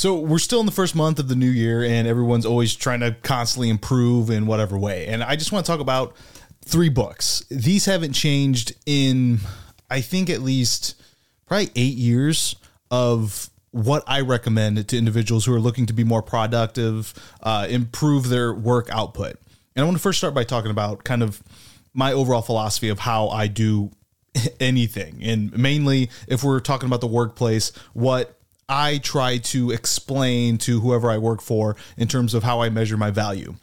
So we're still in the first month of the new year, and everyone's always trying to constantly improve in whatever way. And I just want to talk about three books. These haven't changed in, I think, at least probably eight years of what I recommend to individuals who are looking to be more productive, uh, improve their work output. And I want to first start by talking about kind of my overall philosophy of how I do anything. And mainly, if we're talking about the workplace, what I try to explain to whoever I work for in terms of how I measure my value.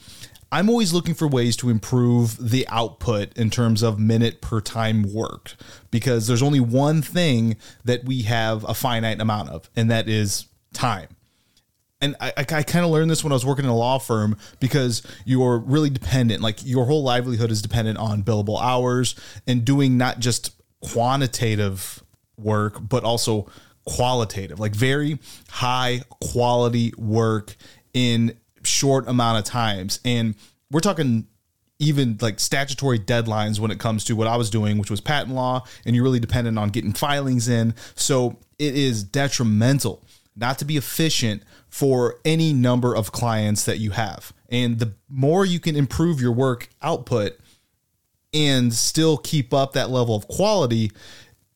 I'm always looking for ways to improve the output in terms of minute per time worked because there's only one thing that we have a finite amount of, and that is time. And I, I, I kind of learned this when I was working in a law firm because you're really dependent, like your whole livelihood is dependent on billable hours and doing not just quantitative work, but also qualitative, like very high quality work in short amount of times. And we're talking even like statutory deadlines when it comes to what I was doing, which was patent law, and you're really dependent on getting filings in. So it is detrimental not to be efficient for any number of clients that you have. And the more you can improve your work output and still keep up that level of quality,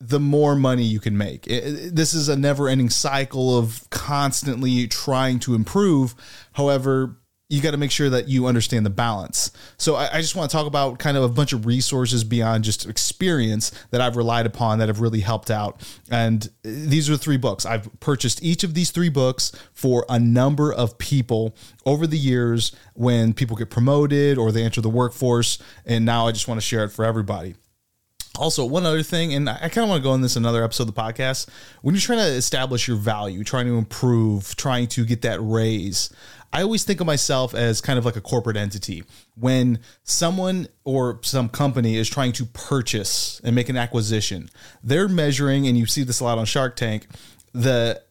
the more money you can make. It, this is a never ending cycle of constantly trying to improve. However, you got to make sure that you understand the balance. So I, I, just want to talk about kind of a bunch of resources beyond just experience that I've relied upon that have really helped out. And uh, these are three books. I've purchased each of these three books for a number of people over the years when people get promoted or they enter the workforce. And now I just want to share it for everybody. Also, one other thing, and I kind of want to go in this another episode of the podcast. When you're trying to establish your value, trying to improve, trying to get that raise, I always think of myself as kind of like a corporate entity. When someone or some company is trying to purchase and make an acquisition, they're measuring, and you see this a lot on Shark Tank, the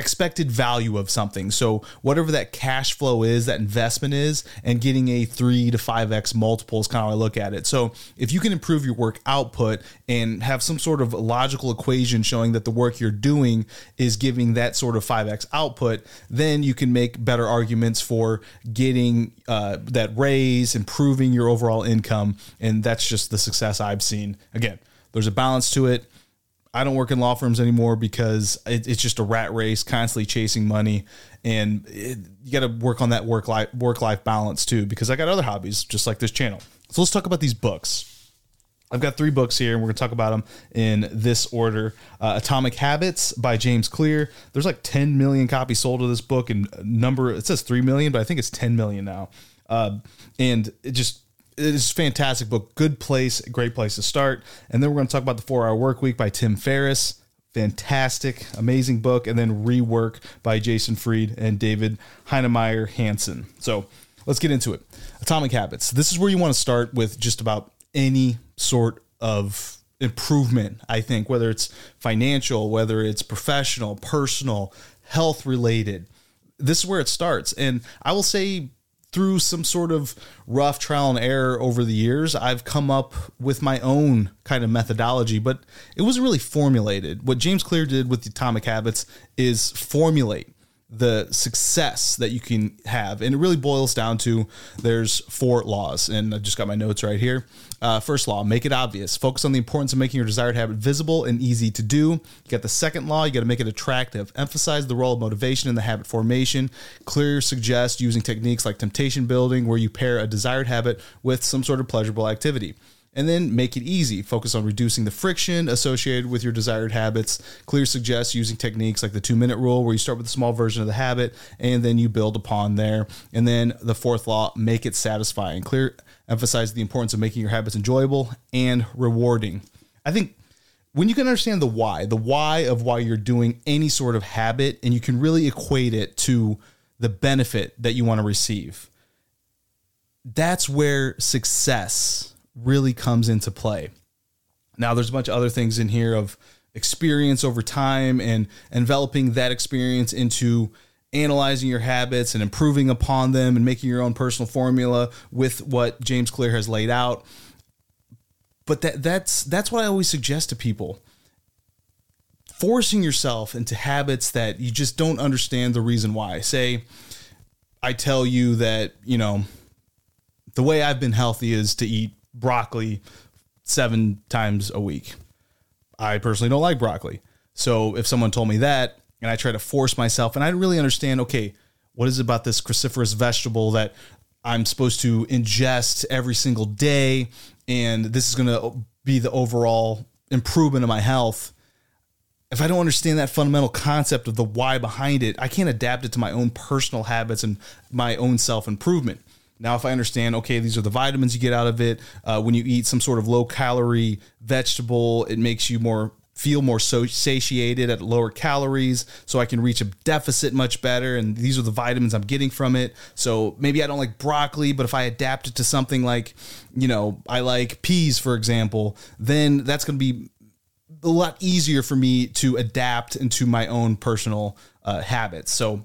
expected value of something. So whatever that cash flow is, that investment is, and getting a three to five X multiple is kind of how I look at it. So if you can improve your work output and have some sort of logical equation showing that the work you're doing is giving that sort of 5X output, then you can make better arguments for getting uh, that raise, improving your overall income. And that's just the success I've seen. Again, there's a balance to it I don't work in law firms anymore because it, it's just a rat race, constantly chasing money, and it, you got to work on that work life work life balance too. Because I got other hobbies just like this channel. So let's talk about these books. I've got three books here, and we're going to talk about them in this order. Uh, Atomic Habits by James Clear. There's like 10 million copies sold of this book, and number it says 3 million, but I think it's 10 million now. Uh, and it just it is fantastic book. Good place, great place to start. And then we're going to talk about the Four Hour Work Week by Tim Ferriss. Fantastic, amazing book. And then Rework by Jason Fried and David Heinemeier Hansson. So let's get into it. Atomic Habits. This is where you want to start with just about any sort of improvement, I think, whether it's financial, whether it's professional, personal, health related. This is where it starts. And I will say through some sort of rough trial and error over the years, I've come up with my own kind of methodology, but it wasn't really formulated. What James Clear did with the Atomic Habits is formulate the success that you can have. And it really boils down to there's four laws. And I just got my notes right here. Uh, first law, make it obvious. Focus on the importance of making your desired habit visible and easy to do. You got the second law, you got to make it attractive. Emphasize the role of motivation in the habit formation. Clear suggests using techniques like temptation bundling, where you pair a desired habit with some sort of pleasurable activity and then make it easy. Focus on reducing the friction associated with your desired habits. Clear suggests using techniques like the two minute rule, where you start with a small version of the habit and then you build upon there. And then the fourth law, make it satisfying. Clear emphasize the importance of making your habits enjoyable and rewarding. I think when you can understand the why, the why of why you're doing any sort of habit, and you can really equate it to the benefit that you want to receive, that's where success really comes into play. Now, there's a bunch of other things in here of experience over time and enveloping that experience into analyzing your habits and improving upon them and making your own personal formula with what James Clear has laid out. But that that's that's what I always suggest to people. forcing yourself into habits that you just don't understand the reason why. Say, I tell you that, you know, the way I've been healthy is to eat broccoli seven times a week. I personally don't like broccoli. So if someone told me that and I try to force myself and I really understand, okay, what is it about this cruciferous vegetable that I'm supposed to ingest every single day and this is going to be the overall improvement of my health. If I don't understand that fundamental concept of the why behind it, I can't adapt it to my own personal habits and my own self improvement. Now, if I understand, okay, these are the vitamins you get out of it. Uh, when you eat some sort of low calorie vegetable, it makes you more feel more so satiated at lower calories so I can reach a deficit much better and these are the vitamins I'm getting from it. So maybe I don't like broccoli, but if I adapt it to something like, you know, I like peas for example, then that's going to be a lot easier for me to adapt into my own personal uh, habits. So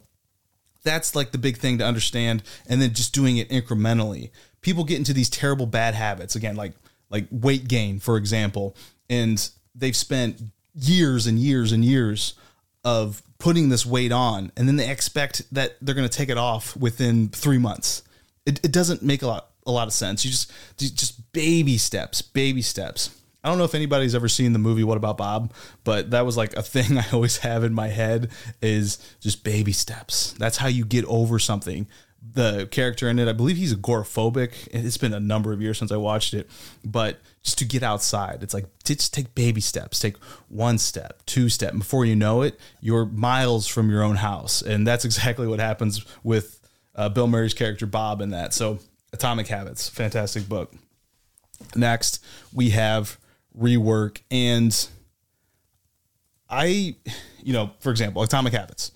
that's like the big thing to understand and then just doing it incrementally. People get into these terrible bad habits again like like weight gain for example and they've spent years and years and years of putting this weight on and then they expect that they're going to take it off within three months. It, it doesn't make a lot a lot of sense. You just just baby steps baby steps I don't know if anybody's ever seen the movie What About Bob, but that was like a thing I always have in my head is just baby steps. That's how you get over something. The character in it, I believe he's agoraphobic. It's been a number of years since I watched it, but just to get outside, it's like just take baby steps. Take one step, two step. Before you know it, you're miles from your own house, and that's exactly what happens with uh, Bill Murray's character Bob in that. So, Atomic Habits, fantastic book. Next, we have rework and I, you know, for example, Atomic Habits,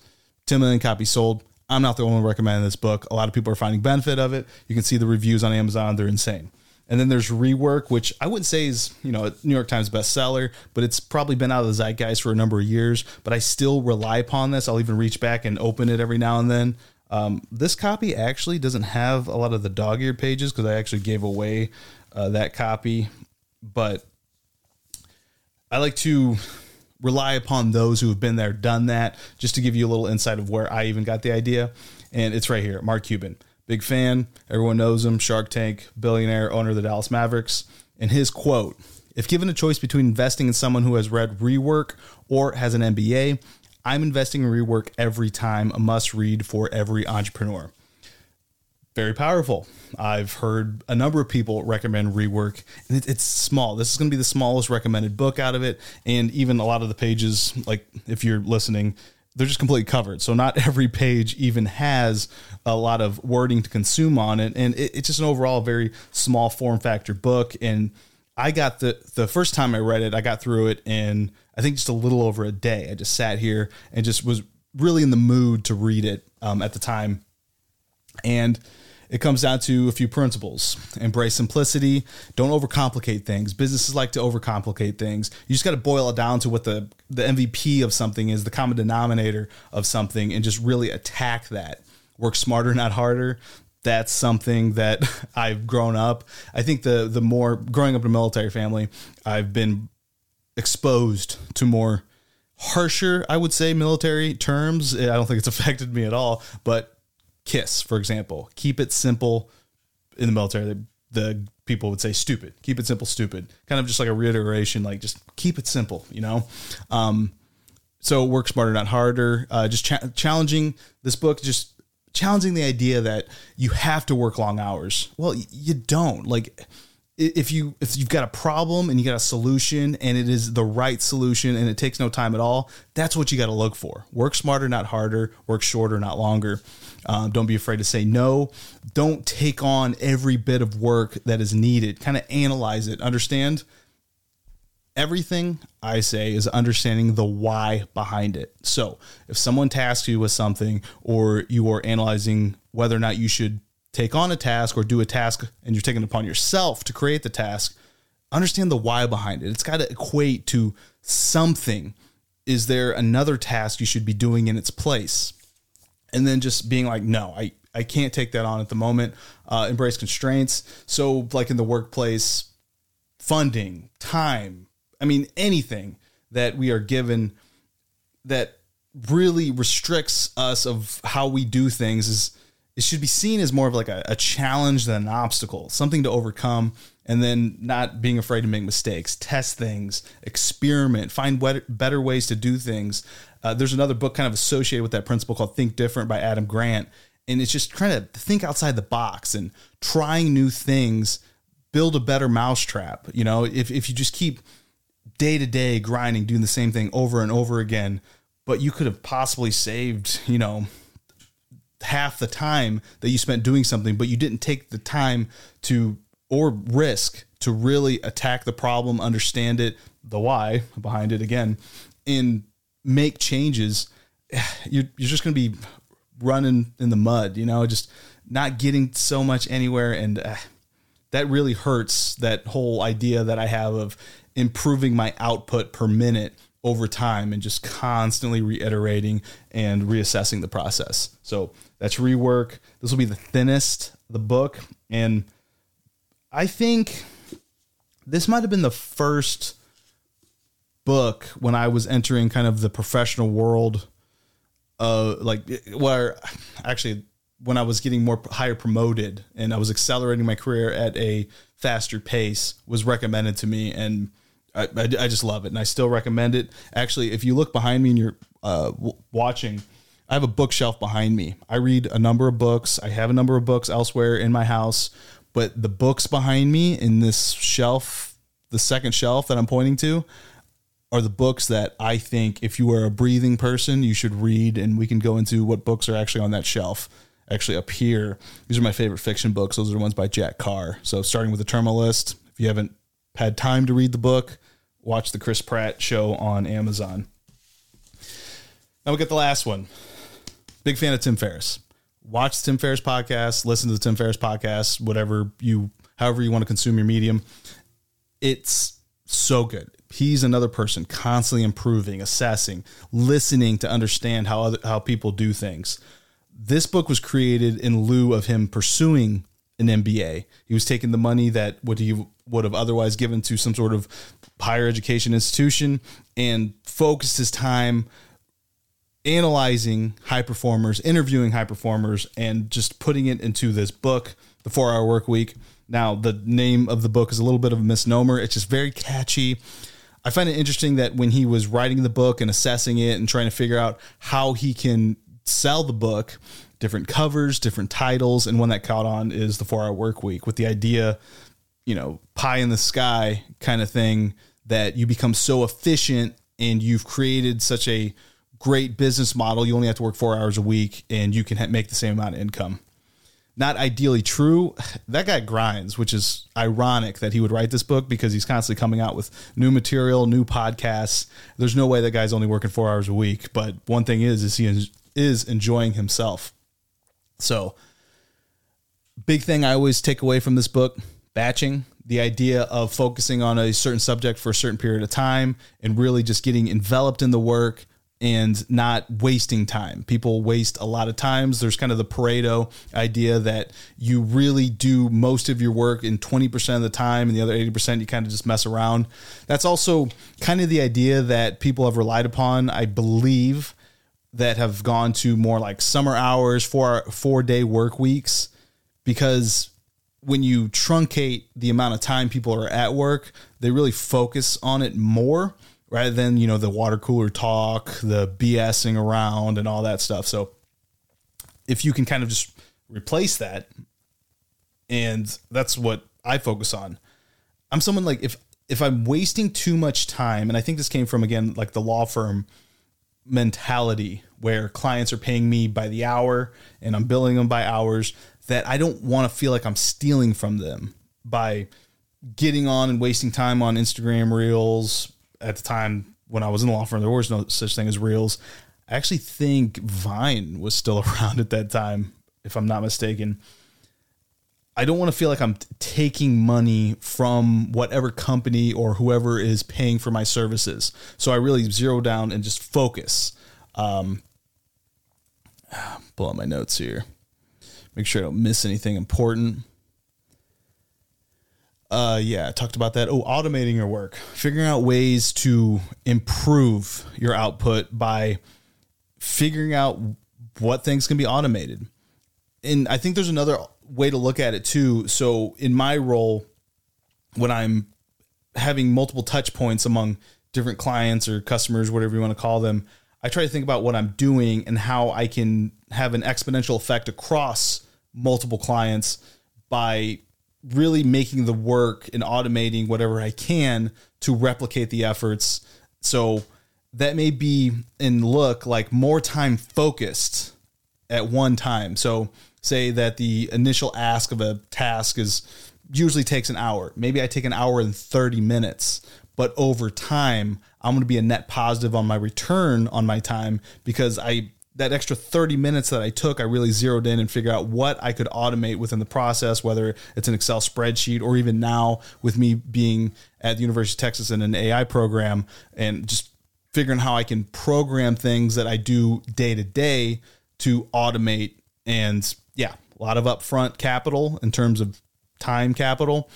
10 million copies sold. I'm not the only one recommending this book. A lot of people are finding benefit of it. You can see the reviews on Amazon; they're insane. And then there's Rework, which I wouldn't say is you know a New York Times bestseller, but it's probably been out of the zeitgeist for a number of years. But I still rely upon this. I'll even reach back and open it every now and then. Um, this copy actually doesn't have a lot of the dog-eared pages because I actually gave away uh, that copy, but I like to rely upon those who have been there, done that, just to give you a little insight of where I even got the idea. And it's right here Mark Cuban. Big fan. Everyone knows him. Shark Tank, billionaire, owner of the Dallas Mavericks. And his quote If given a choice between investing in someone who has read Rework or has an MBA, I'm investing in Rework every time, a must read for every entrepreneur very powerful. I've heard a number of people recommend rework, and it, it's small. This is going to be the smallest recommended book out of it, and even a lot of the pages, like if you're listening, they're just completely covered. So not every page even has a lot of wording to consume on it, and it, it's just an overall very small form factor book. And I got the the first time I read it, I got through it in I think just a little over a day. I just sat here and just was really in the mood to read it um, at the time, and it comes down to a few principles. Embrace simplicity. Don't overcomplicate things. Businesses like to overcomplicate things. You just got to boil it down to what the, the MVP of something is, the common denominator of something, and just really attack that. Work smarter, not harder. That's something that I've grown up. I think the the more growing up in a military family, I've been exposed to more harsher, I would say, military terms. I don't think it's affected me at all, but KISS, for example. Keep it simple. In the military, the, the people would say stupid. Keep it simple, stupid. Kind of just like a reiteration, like just keep it simple, you know? Um, so work smarter, not harder. Uh, just cha- challenging this book, just challenging the idea that you have to work long hours. Well, you don't. Like, if you if you've got a problem and you got a solution and it is the right solution and it takes no time at all, that's what you got to look for. Work smarter, not harder. Work shorter, not longer. Um, don't be afraid to say no. Don't take on every bit of work that is needed. Kind of analyze it. Understand everything I say is understanding the why behind it. So if someone tasks you with something or you are analyzing whether or not you should take on a task or do a task and you're taking it upon yourself to create the task, understand the why behind it. It's got to equate to something. Is there another task you should be doing in its place? And then just being like, no, I, I can't take that on at the moment. Uh, embrace constraints. So, like in the workplace, funding, time, I mean, anything that we are given that really restricts us of how we do things is it should be seen as more of like a, a challenge than an obstacle, something to overcome, and then not being afraid to make mistakes, test things, experiment, find better ways to do things. Uh, there's another book kind of associated with that principle called Think Different by Adam Grant. And it's just trying to think outside the box and trying new things, build a better mousetrap. You know, if, if you just keep day to day grinding, doing the same thing over and over again, but you could have possibly saved, you know, half the time that you spent doing something, but you didn't take the time to or risk to really attack the problem, understand it, the why behind it again, and make changes. You're, you're just going to be running in the mud, you know, just not getting so much anywhere. And uh, that really hurts that whole idea that I have of improving my output per minute over time and just constantly reiterating and reassessing the process. So that's rework. This will be the thinnest the book and I think this might have been the first book when I was entering kind of the professional world uh like where actually when I was getting more higher promoted and I was accelerating my career at a faster pace was recommended to me and I, I, I, just love it, and I still recommend it. Actually, if you look behind me and you're uh, w- watching, I have a bookshelf behind me. I read a number of books. I have a number of books elsewhere in my house, but the books behind me in this shelf, the second shelf that I'm pointing to, are the books that I think if you are a breathing person, you should read. And we can go into what books are actually on that shelf. Actually, up here, these are my favorite fiction books. Those are the ones by Jack Carr. So, starting with the Terminal List, if you haven't had time to read the book, watch the Chris Pratt show on Amazon. Now we get the last one. Big fan of Tim Ferriss. Watch Tim Ferriss podcast, listen to the Tim Ferriss podcast, whatever you however you want to consume your medium. It's so good. He's another person constantly improving, assessing, listening to understand how other, how people do things. This book was created in lieu of him pursuing an MBA. He was taking the money that would he would have otherwise given to some sort of higher education institution and focused his time analyzing high performers, interviewing high performers, and just putting it into this book, The Four Hour Work Week. Now, the name of the book is a little bit of a misnomer. It's just very catchy. I find it interesting that when he was writing the book and assessing it and trying to figure out how he can sell the book, different covers, different titles, and one that caught on is the Four Hour Work Week with the idea, you know, pie in the sky kind of thing that you become so efficient and you've created such a great business model. You only have to work four hours a week and you can make the same amount of income. Not ideally true. That guy grinds, which is ironic that he would write this book because he's constantly coming out with new material, new podcasts. There's no way that guy's only working four hours a week. But one thing is, is he is enjoying himself. So, big thing I always take away from this book batching the idea of focusing on a certain subject for a certain period of time and really just getting enveloped in the work and not wasting time. People waste a lot of times. There's kind of the Pareto idea that you really do most of your work in 20% of the time and the other 80% you kind of just mess around. That's also kind of the idea that people have relied upon, I believe, that have gone to more like summer hours, four four day work weeks because when you truncate the amount of time people are at work, they really focus on it more rather than you know the water cooler talk, the BSing around, and all that stuff. So if you can kind of just replace that, and that's what I focus on. I'm someone like if if I'm wasting too much time, and I think this came from again like the law firm mentality where clients are paying me by the hour and I'm billing them by hours that I don't want to feel like I'm stealing from them by getting on and wasting time on Instagram reels, at the time when I was in the law firm, there was no such thing as Reels. I actually think Vine was still around at that time, if I'm not mistaken. I don't want to feel like I'm taking money from whatever company or whoever is paying for my services. So I really zero down and just focus. Um, pull out my notes here. Make sure I don't miss anything important. Uh, yeah, I talked about that. Oh, automating your work, figuring out ways to improve your output by figuring out what things can be automated. And I think there's another way to look at it too. So in my role, when I'm having multiple touch points among different clients or customers, whatever you want to call them, I try to think about what I'm doing and how I can have an exponential effect across multiple clients by really making the work and automating whatever I can to replicate the efforts. So that may be and look like more time focused at one time. So say that the initial ask of a task is usually takes an hour. Maybe I take an hour and 30 minutes, but over time I'm going to be a net positive on my return on my time because I that extra 30 minutes that I took, I really zeroed in and figured out what I could automate within the process, whether it's an Excel spreadsheet or even now with me being at the University of Texas in an AI program and just figuring how I can program things that I do day to day to automate. And yeah, a lot of upfront capital in terms of time capital,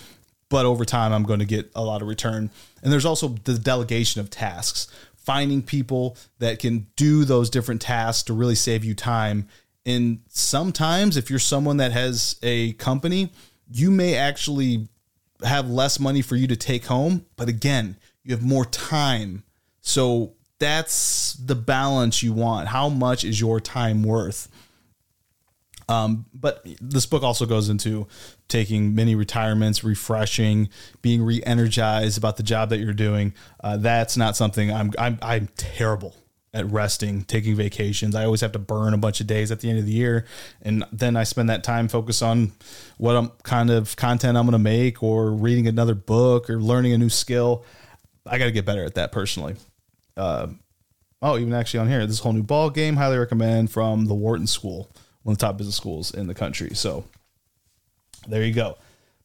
but over time, I'm going to get a lot of return. And there's also the delegation of tasks finding people that can do those different tasks to really save you time. And sometimes, if you're someone that has a company, you may actually have less money for you to take home. But again, you have more time. So that's the balance you want. How much is your time worth? Um, but this book also goes into taking many retirements, refreshing, being re-energized about the job that you're doing. Uh, that's not something I'm, I'm I'm terrible at resting, taking vacations. I always have to burn a bunch of days at the end of the year, and then I spend that time focus on what I'm kind of content I'm going to make, or reading another book, or learning a new skill. I got to get better at that personally. Uh, oh, even actually on here, this whole new ball game, highly recommend from the Wharton School one of the top business schools in the country. So there you go.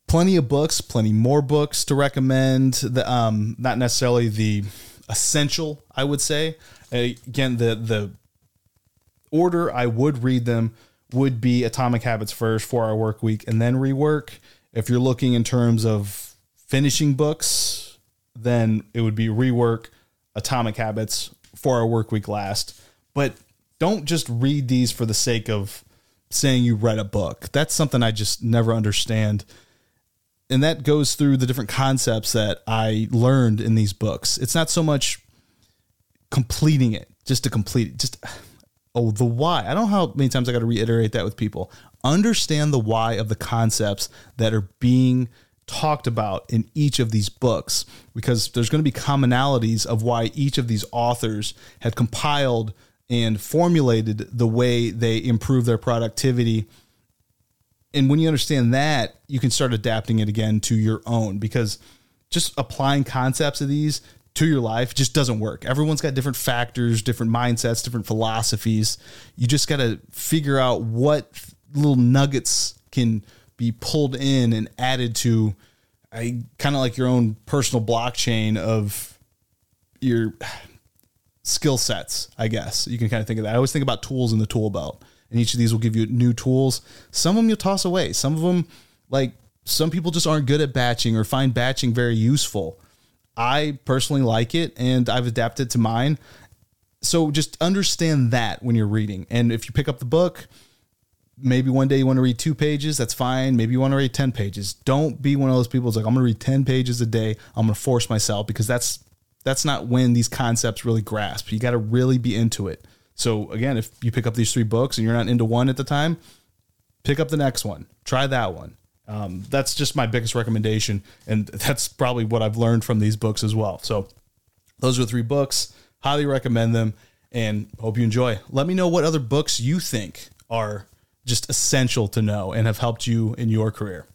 Plenty of books, plenty more books to recommend. The um, not necessarily the essential, I would say. Again, the the order I would read them would be Atomic Habits first, Four Hour Work Week, and then Rework. If you're looking in terms of finishing books, then it would be Rework, Atomic Habits, Four Hour Work Week last. But don't just read these for the sake of saying you read a book. That's something I just never understand. And that goes through the different concepts that I learned in these books. It's not so much completing it, just to complete it, just oh, the why. I don't know how many times I got to reiterate that with people. Understand the why of the concepts that are being talked about in each of these books because there's going to be commonalities of why each of these authors had compiled and formulated the way they improve their productivity. And when you understand that, you can start adapting it again to your own because just applying concepts of these to your life just doesn't work. Everyone's got different factors, different mindsets, different philosophies. You just got to figure out what little nuggets can be pulled in and added to I kind of like your own personal blockchain of your skill sets, I guess. You can kind of think of that. I always think about tools in the tool belt, and each of these will give you new tools. Some of them you'll toss away. Some of them, like some people just aren't good at batching or find batching very useful. I personally like it and I've adapted to mine. So just understand that when you're reading. And if you pick up the book, maybe one day you want to read two pages, that's fine. Maybe you want to read 10 pages. Don't be one of those people who's like, I'm going to read 10 pages a day. I'm going to force myself because that's that's not when these concepts really grasp. You got to really be into it. So again, if you pick up these three books and you're not into one at the time, pick up the next one. Try that one. Um, that's just my biggest recommendation, and that's probably what I've learned from these books as well. So those are three books. Highly recommend them, and hope you enjoy. Let me know what other books you think are just essential to know and have helped you in your career.